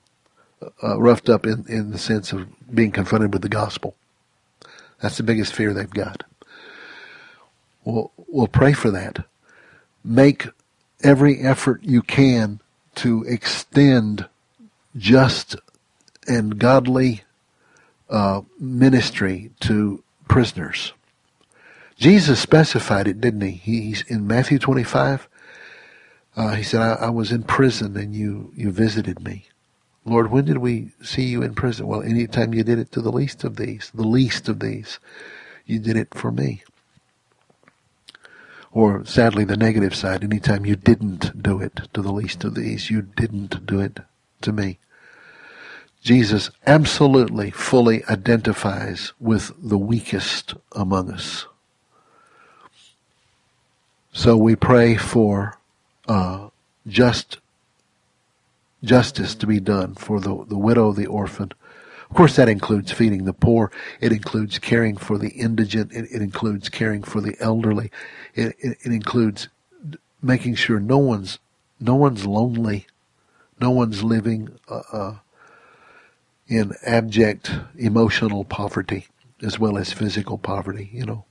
uh, roughed up in, in the sense of being confronted with the gospel. That's the biggest fear they've got. Well, we'll pray for that make every effort you can to extend just and godly uh, ministry to prisoners. Jesus specified it, didn't he? He's in Matthew 25. Uh, he said, I, I, was in prison and you, you visited me. Lord, when did we see you in prison? Well, anytime you did it to the least of these, the least of these, you did it for me or sadly the negative side, anytime you didn't do it to the least of these, you didn't do it to me. Jesus absolutely fully identifies with the weakest among us. So we pray for uh, just justice to be done for the, the widow, the orphan, of course, that includes feeding the poor. It includes caring for the indigent. It, it includes caring for the elderly. It, it, it includes making sure no one's no one's lonely, no one's living uh, uh, in abject emotional poverty as well as physical poverty. You know,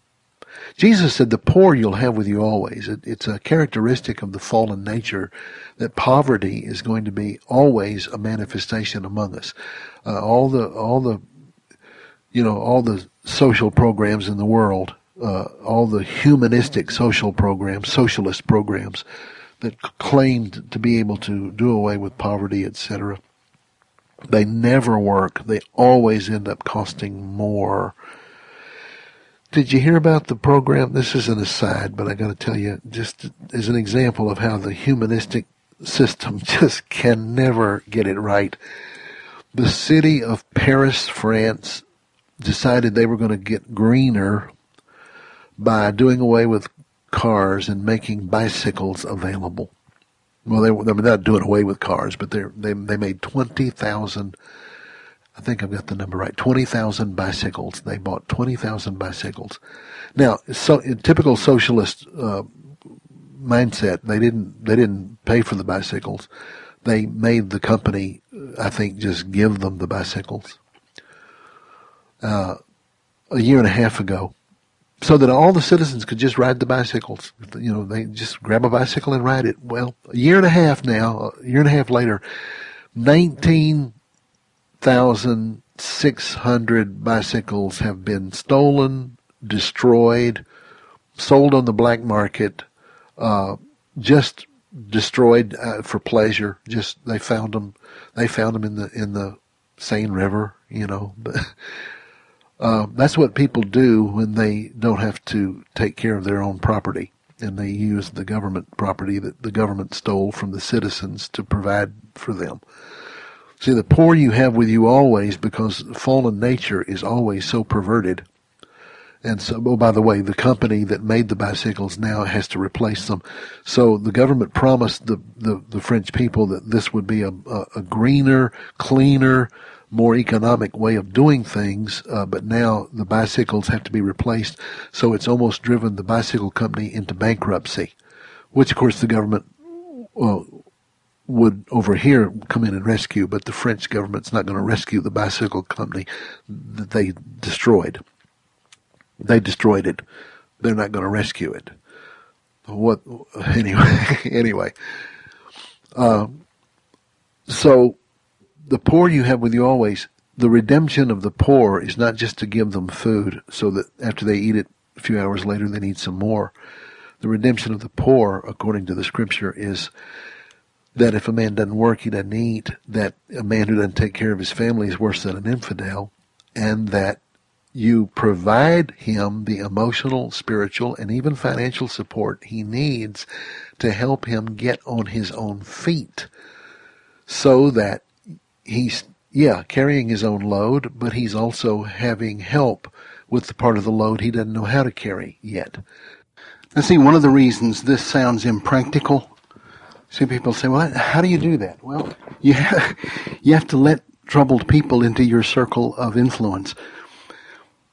Jesus said, "The poor you'll have with you always." It, it's a characteristic of the fallen nature that poverty is going to be always a manifestation among us. Uh, all the all the you know all the social programs in the world, uh, all the humanistic social programs, socialist programs that claimed to be able to do away with poverty, etc. They never work. They always end up costing more did you hear about the program? This is an aside, but I got to tell you, just as an example of how the humanistic system <laughs> just can never get it right. The city of Paris, France, decided they were going to get greener by doing away with cars and making bicycles available. Well, they, they're not doing away with cars, but they they they made twenty thousand I think I've got the number right. 20,000 bicycles. They bought 20,000 bicycles. Now, so in typical socialist uh, mindset, they didn't they didn't pay for the bicycles. They made the company, uh, I think, just give them the bicycles. Uh, a year and a half ago, so that all the citizens could just ride the bicycles. You know, they just grab a bicycle and ride it. Well, a year and a half now, a year and a half later, 19 1,600 bicycles have been stolen, destroyed, sold on the black market, uh, just destroyed uh, for pleasure. Just they found them, they found them in the in the Seine River, you know. <laughs> uh, that's what people do when they don't have to take care of their own property, and they use the government property that the government stole from the citizens to provide for them. See, the poor you have with you always because fallen nature is always so perverted. And so, oh, by the way, the company that made the bicycles now has to replace them. So the government promised the, the, the French people that this would be a, a, a greener, cleaner, more economic way of doing things, uh, but now the bicycles have to be replaced. So it's almost driven the bicycle company into bankruptcy, which of course the government well, would over here come in and rescue, but the French government's not going to rescue the bicycle company that they destroyed. They destroyed it. They're not going to rescue it. What anyway? <laughs> anyway, uh, so the poor you have with you always. The redemption of the poor is not just to give them food so that after they eat it a few hours later they need some more. The redemption of the poor, according to the scripture, is that if a man doesn't work, he doesn't eat, that a man who doesn't take care of his family is worse than an infidel, and that you provide him the emotional, spiritual, and even financial support he needs to help him get on his own feet so that he's, yeah, carrying his own load, but he's also having help with the part of the load he doesn't know how to carry yet. Now see, one of the reasons this sounds impractical See, people say, well, how do you do that? Well, you have, <laughs> you have to let troubled people into your circle of influence.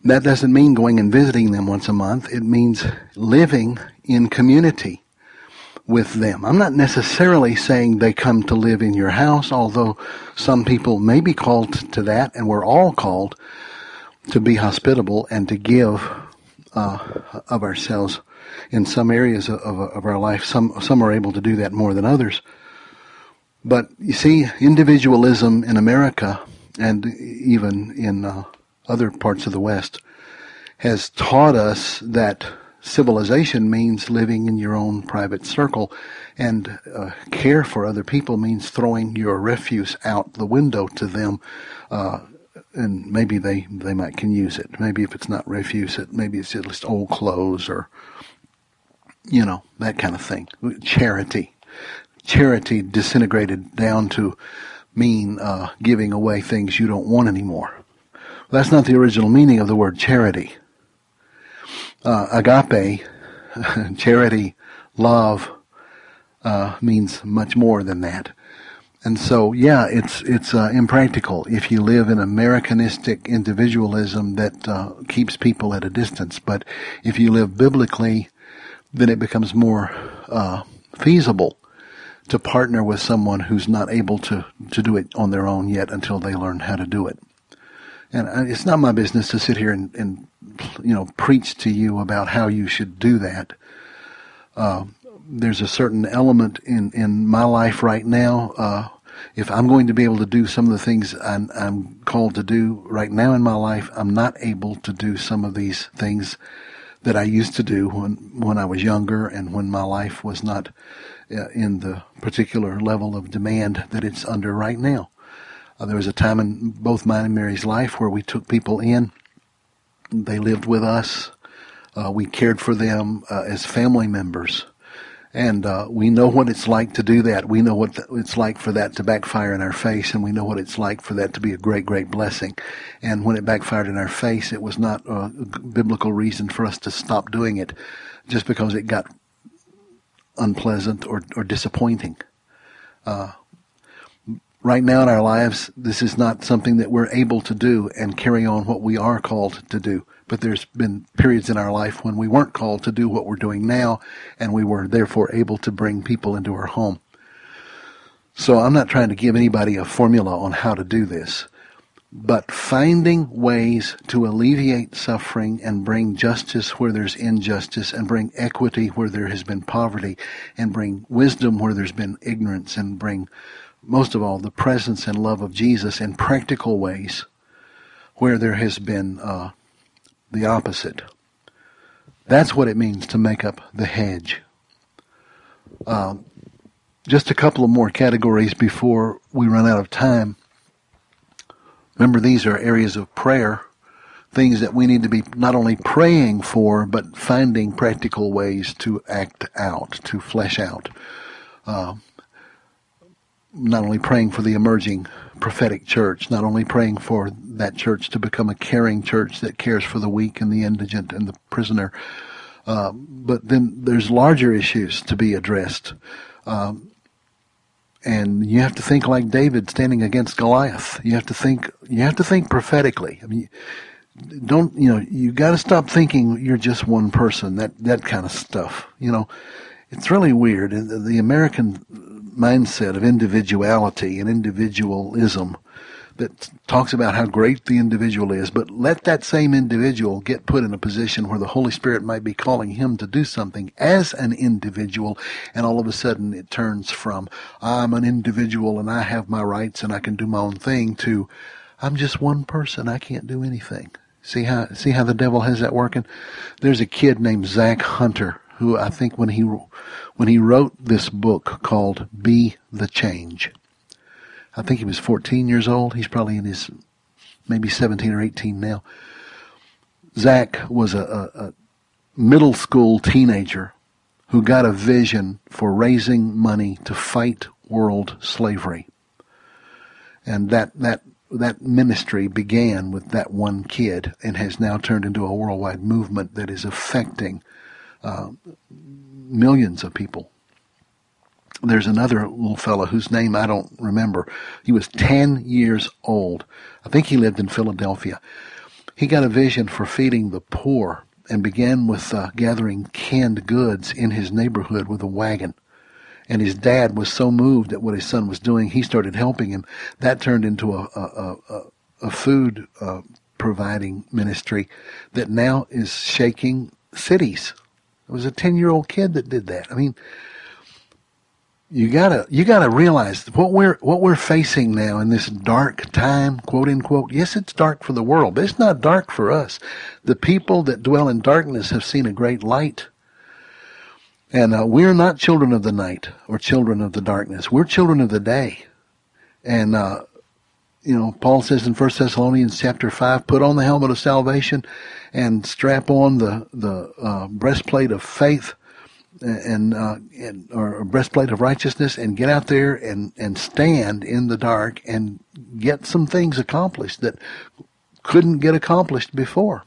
That doesn't mean going and visiting them once a month. It means living in community with them. I'm not necessarily saying they come to live in your house, although some people may be called to that, and we're all called to be hospitable and to give uh, of ourselves in some areas of, of our life. Some some are able to do that more than others. But you see, individualism in America and even in uh, other parts of the West has taught us that civilization means living in your own private circle, and uh, care for other people means throwing your refuse out the window to them. Uh, and maybe they, they might can use it. Maybe if it's not refuse, it maybe it's just old clothes or you know, that kind of thing. Charity. Charity disintegrated down to mean uh, giving away things you don't want anymore. That's not the original meaning of the word charity. Uh, agape, <laughs> charity, love, uh, means much more than that. And so, yeah, it's it's uh, impractical if you live in Americanistic individualism that uh, keeps people at a distance. But if you live biblically, then it becomes more uh, feasible to partner with someone who's not able to, to do it on their own yet until they learn how to do it. And uh, it's not my business to sit here and, and you know, preach to you about how you should do that. Uh, there's a certain element in, in my life right now. Uh, if I'm going to be able to do some of the things I'm, I'm called to do right now in my life, I'm not able to do some of these things that I used to do when when I was younger and when my life was not uh, in the particular level of demand that it's under right now. Uh, there was a time in both mine and Mary's life where we took people in. They lived with us. Uh, we cared for them uh, as family members. And uh, we know what it's like to do that. We know what it's like for that to backfire in our face, and we know what it's like for that to be a great, great blessing. And when it backfired in our face, it was not a biblical reason for us to stop doing it just because it got unpleasant or, or disappointing. Uh, right now in our lives, this is not something that we're able to do and carry on what we are called to do but there's been periods in our life when we weren't called to do what we're doing now, and we were therefore able to bring people into our home. So I'm not trying to give anybody a formula on how to do this, but finding ways to alleviate suffering and bring justice where there's injustice and bring equity where there has been poverty and bring wisdom where there's been ignorance and bring most of all the presence and love of Jesus in practical ways where there has been uh, the opposite. That's what it means to make up the hedge. Um, just a couple of more categories before we run out of time. Remember, these are areas of prayer, things that we need to be not only praying for, but finding practical ways to act out, to flesh out. Uh, not only praying for the emerging prophetic church, not only praying for that church to become a caring church that cares for the weak and the indigent and the prisoner, uh, but then there's larger issues to be addressed. Um, and you have to think like David standing against Goliath. You have to think. You have to think prophetically. I mean, don't you know? You got to stop thinking you're just one person. That that kind of stuff. You know, it's really weird. The American mindset of individuality and individualism that talks about how great the individual is, but let that same individual get put in a position where the Holy Spirit might be calling him to do something as an individual, and all of a sudden it turns from, I'm an individual and I have my rights and I can do my own thing to, I'm just one person, I can't do anything. See how, see how the devil has that working? There's a kid named Zach Hunter who I think when he, when he wrote this book called Be the Change, I think he was 14 years old. He's probably in his maybe 17 or 18 now. Zach was a, a, a middle school teenager who got a vision for raising money to fight world slavery. And that, that, that ministry began with that one kid and has now turned into a worldwide movement that is affecting uh, millions of people there's another little fellow whose name I don't remember. He was 10 years old. I think he lived in Philadelphia. He got a vision for feeding the poor and began with uh, gathering canned goods in his neighborhood with a wagon. And his dad was so moved at what his son was doing, he started helping him. That turned into a, a, a, a food uh, providing ministry that now is shaking cities. It was a 10 year old kid that did that. I mean, you gotta you gotta realize what we're what we're facing now in this dark time, quote unquote. Yes, it's dark for the world, but it's not dark for us. The people that dwell in darkness have seen a great light. And uh, we're not children of the night or children of the darkness. We're children of the day. And uh, you know, Paul says in First Thessalonians chapter five, put on the helmet of salvation and strap on the the uh, breastplate of faith and, uh, and or breastplate of righteousness and get out there and and stand in the dark and get some things accomplished that couldn't get accomplished before.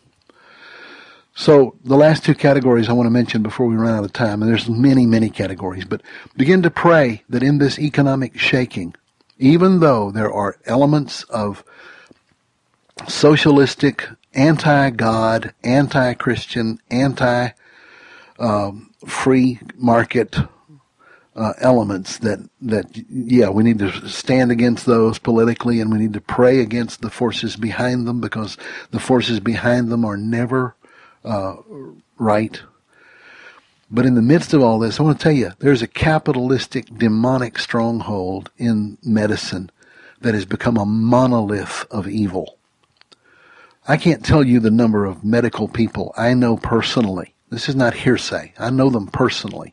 So the last two categories I want to mention before we run out of time, and there's many, many categories, but begin to pray that in this economic shaking, even though there are elements of socialistic, anti-God, anti-Christian, anti um, free market uh, elements that that yeah we need to stand against those politically and we need to pray against the forces behind them because the forces behind them are never uh, right. But in the midst of all this, I want to tell you there's a capitalistic demonic stronghold in medicine that has become a monolith of evil. I can't tell you the number of medical people I know personally this is not hearsay. I know them personally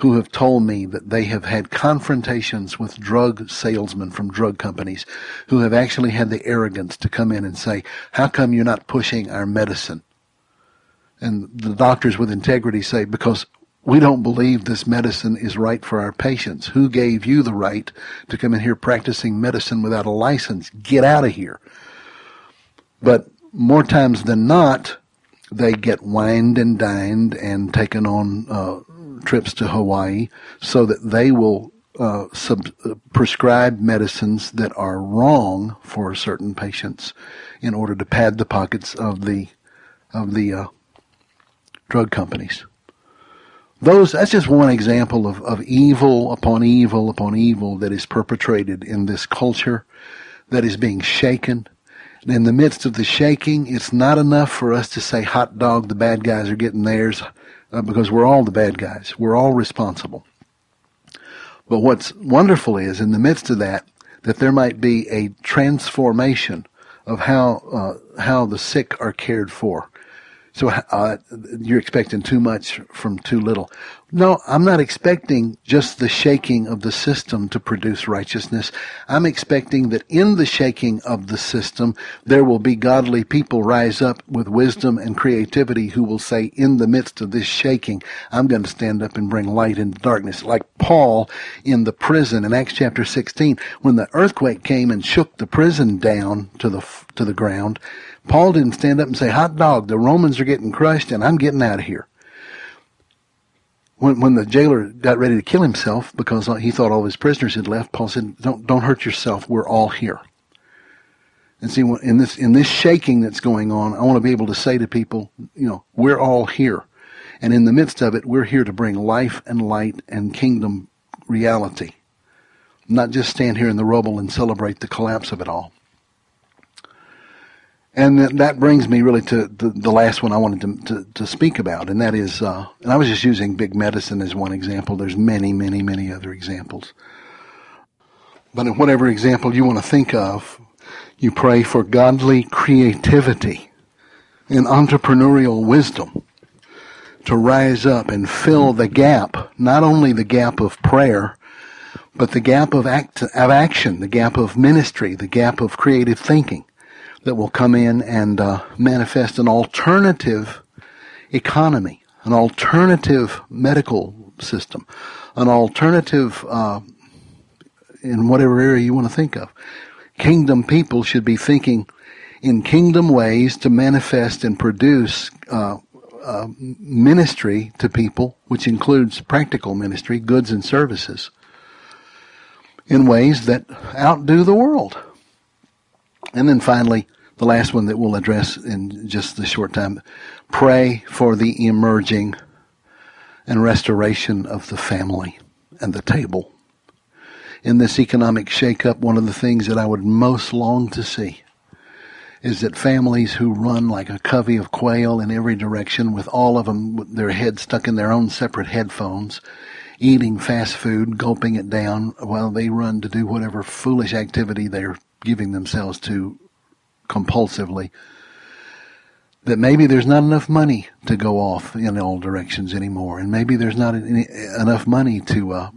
who have told me that they have had confrontations with drug salesmen from drug companies who have actually had the arrogance to come in and say, how come you're not pushing our medicine? And the doctors with integrity say, because we don't believe this medicine is right for our patients. Who gave you the right to come in here practicing medicine without a license? Get out of here. But more times than not, they get wined and dined and taken on uh, trips to Hawaii so that they will uh, sub- uh, prescribe medicines that are wrong for certain patients in order to pad the pockets of the of the uh, drug companies. Those that's just one example of, of evil upon evil upon evil that is perpetrated in this culture that is being shaken And in the midst of the shaking, it's not enough for us to say, hot dog, the bad guys are getting theirs, uh, because we're all the bad guys. We're all responsible. But what's wonderful is, in the midst of that, that there might be a transformation of how, uh, how the sick are cared for. So uh, you're expecting too much from too little. No, I'm not expecting just the shaking of the system to produce righteousness. I'm expecting that in the shaking of the system, there will be godly people rise up with wisdom and creativity who will say, in the midst of this shaking, I'm going to stand up and bring light into darkness. Like Paul in the prison in Acts chapter 16, when the earthquake came and shook the prison down to the, to the ground, Paul didn't stand up and say, hot dog, the Romans are getting crushed and I'm getting out of here when when the jailer got ready to kill himself because he thought all his prisoners had left, Paul said, "Don't don't hurt yourself. We're all here." And see, in this in this shaking that's going on, I want to be able to say to people, you know, we're all here, And in the midst of it, we're here to bring life and light and kingdom reality. Not just stand here in the rubble and celebrate the collapse of it all. And that brings me really to the, the last one I wanted to, to, to, speak about, and that is, uh, and I was just using big medicine as one example. There's many, many, many other examples. But in whatever example you want to think of, you pray for godly creativity and entrepreneurial wisdom to rise up and fill the gap, not only the gap of prayer, but the gap of act, of action, the gap of ministry, the gap of creative thinking that will come in and uh, manifest an alternative economy, an alternative medical system, an alternative uh, in whatever area you want to think of. Kingdom people should be thinking in kingdom ways to manifest and produce uh, uh, ministry to people, which includes practical ministry, goods and services, in ways that outdo the world. And then finally, the last one that we'll address in just the short time, pray for the emerging and restoration of the family and the table. In this economic shakeup, one of the things that I would most long to see is that families who run like a covey of quail in every direction with all of them with their heads stuck in their own separate headphones, eating fast food, gulping it down while they run to do whatever foolish activity they're giving themselves to compulsively, that maybe there's not enough money to go off in all directions anymore, and maybe there's not any, enough money to uh,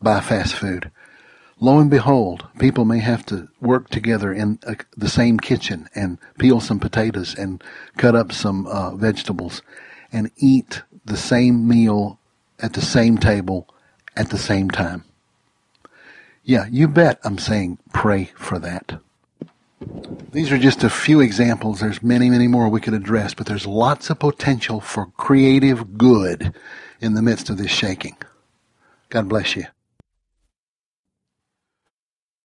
buy fast food. Lo and behold, people may have to work together in a, the same kitchen and peel some potatoes and cut up some uh, vegetables and eat the same meal at the same table at the same time. Yeah, you bet I'm saying pray for that. These are just a few examples. There's many, many more we could address, but there's lots of potential for creative good in the midst of this shaking. God bless you.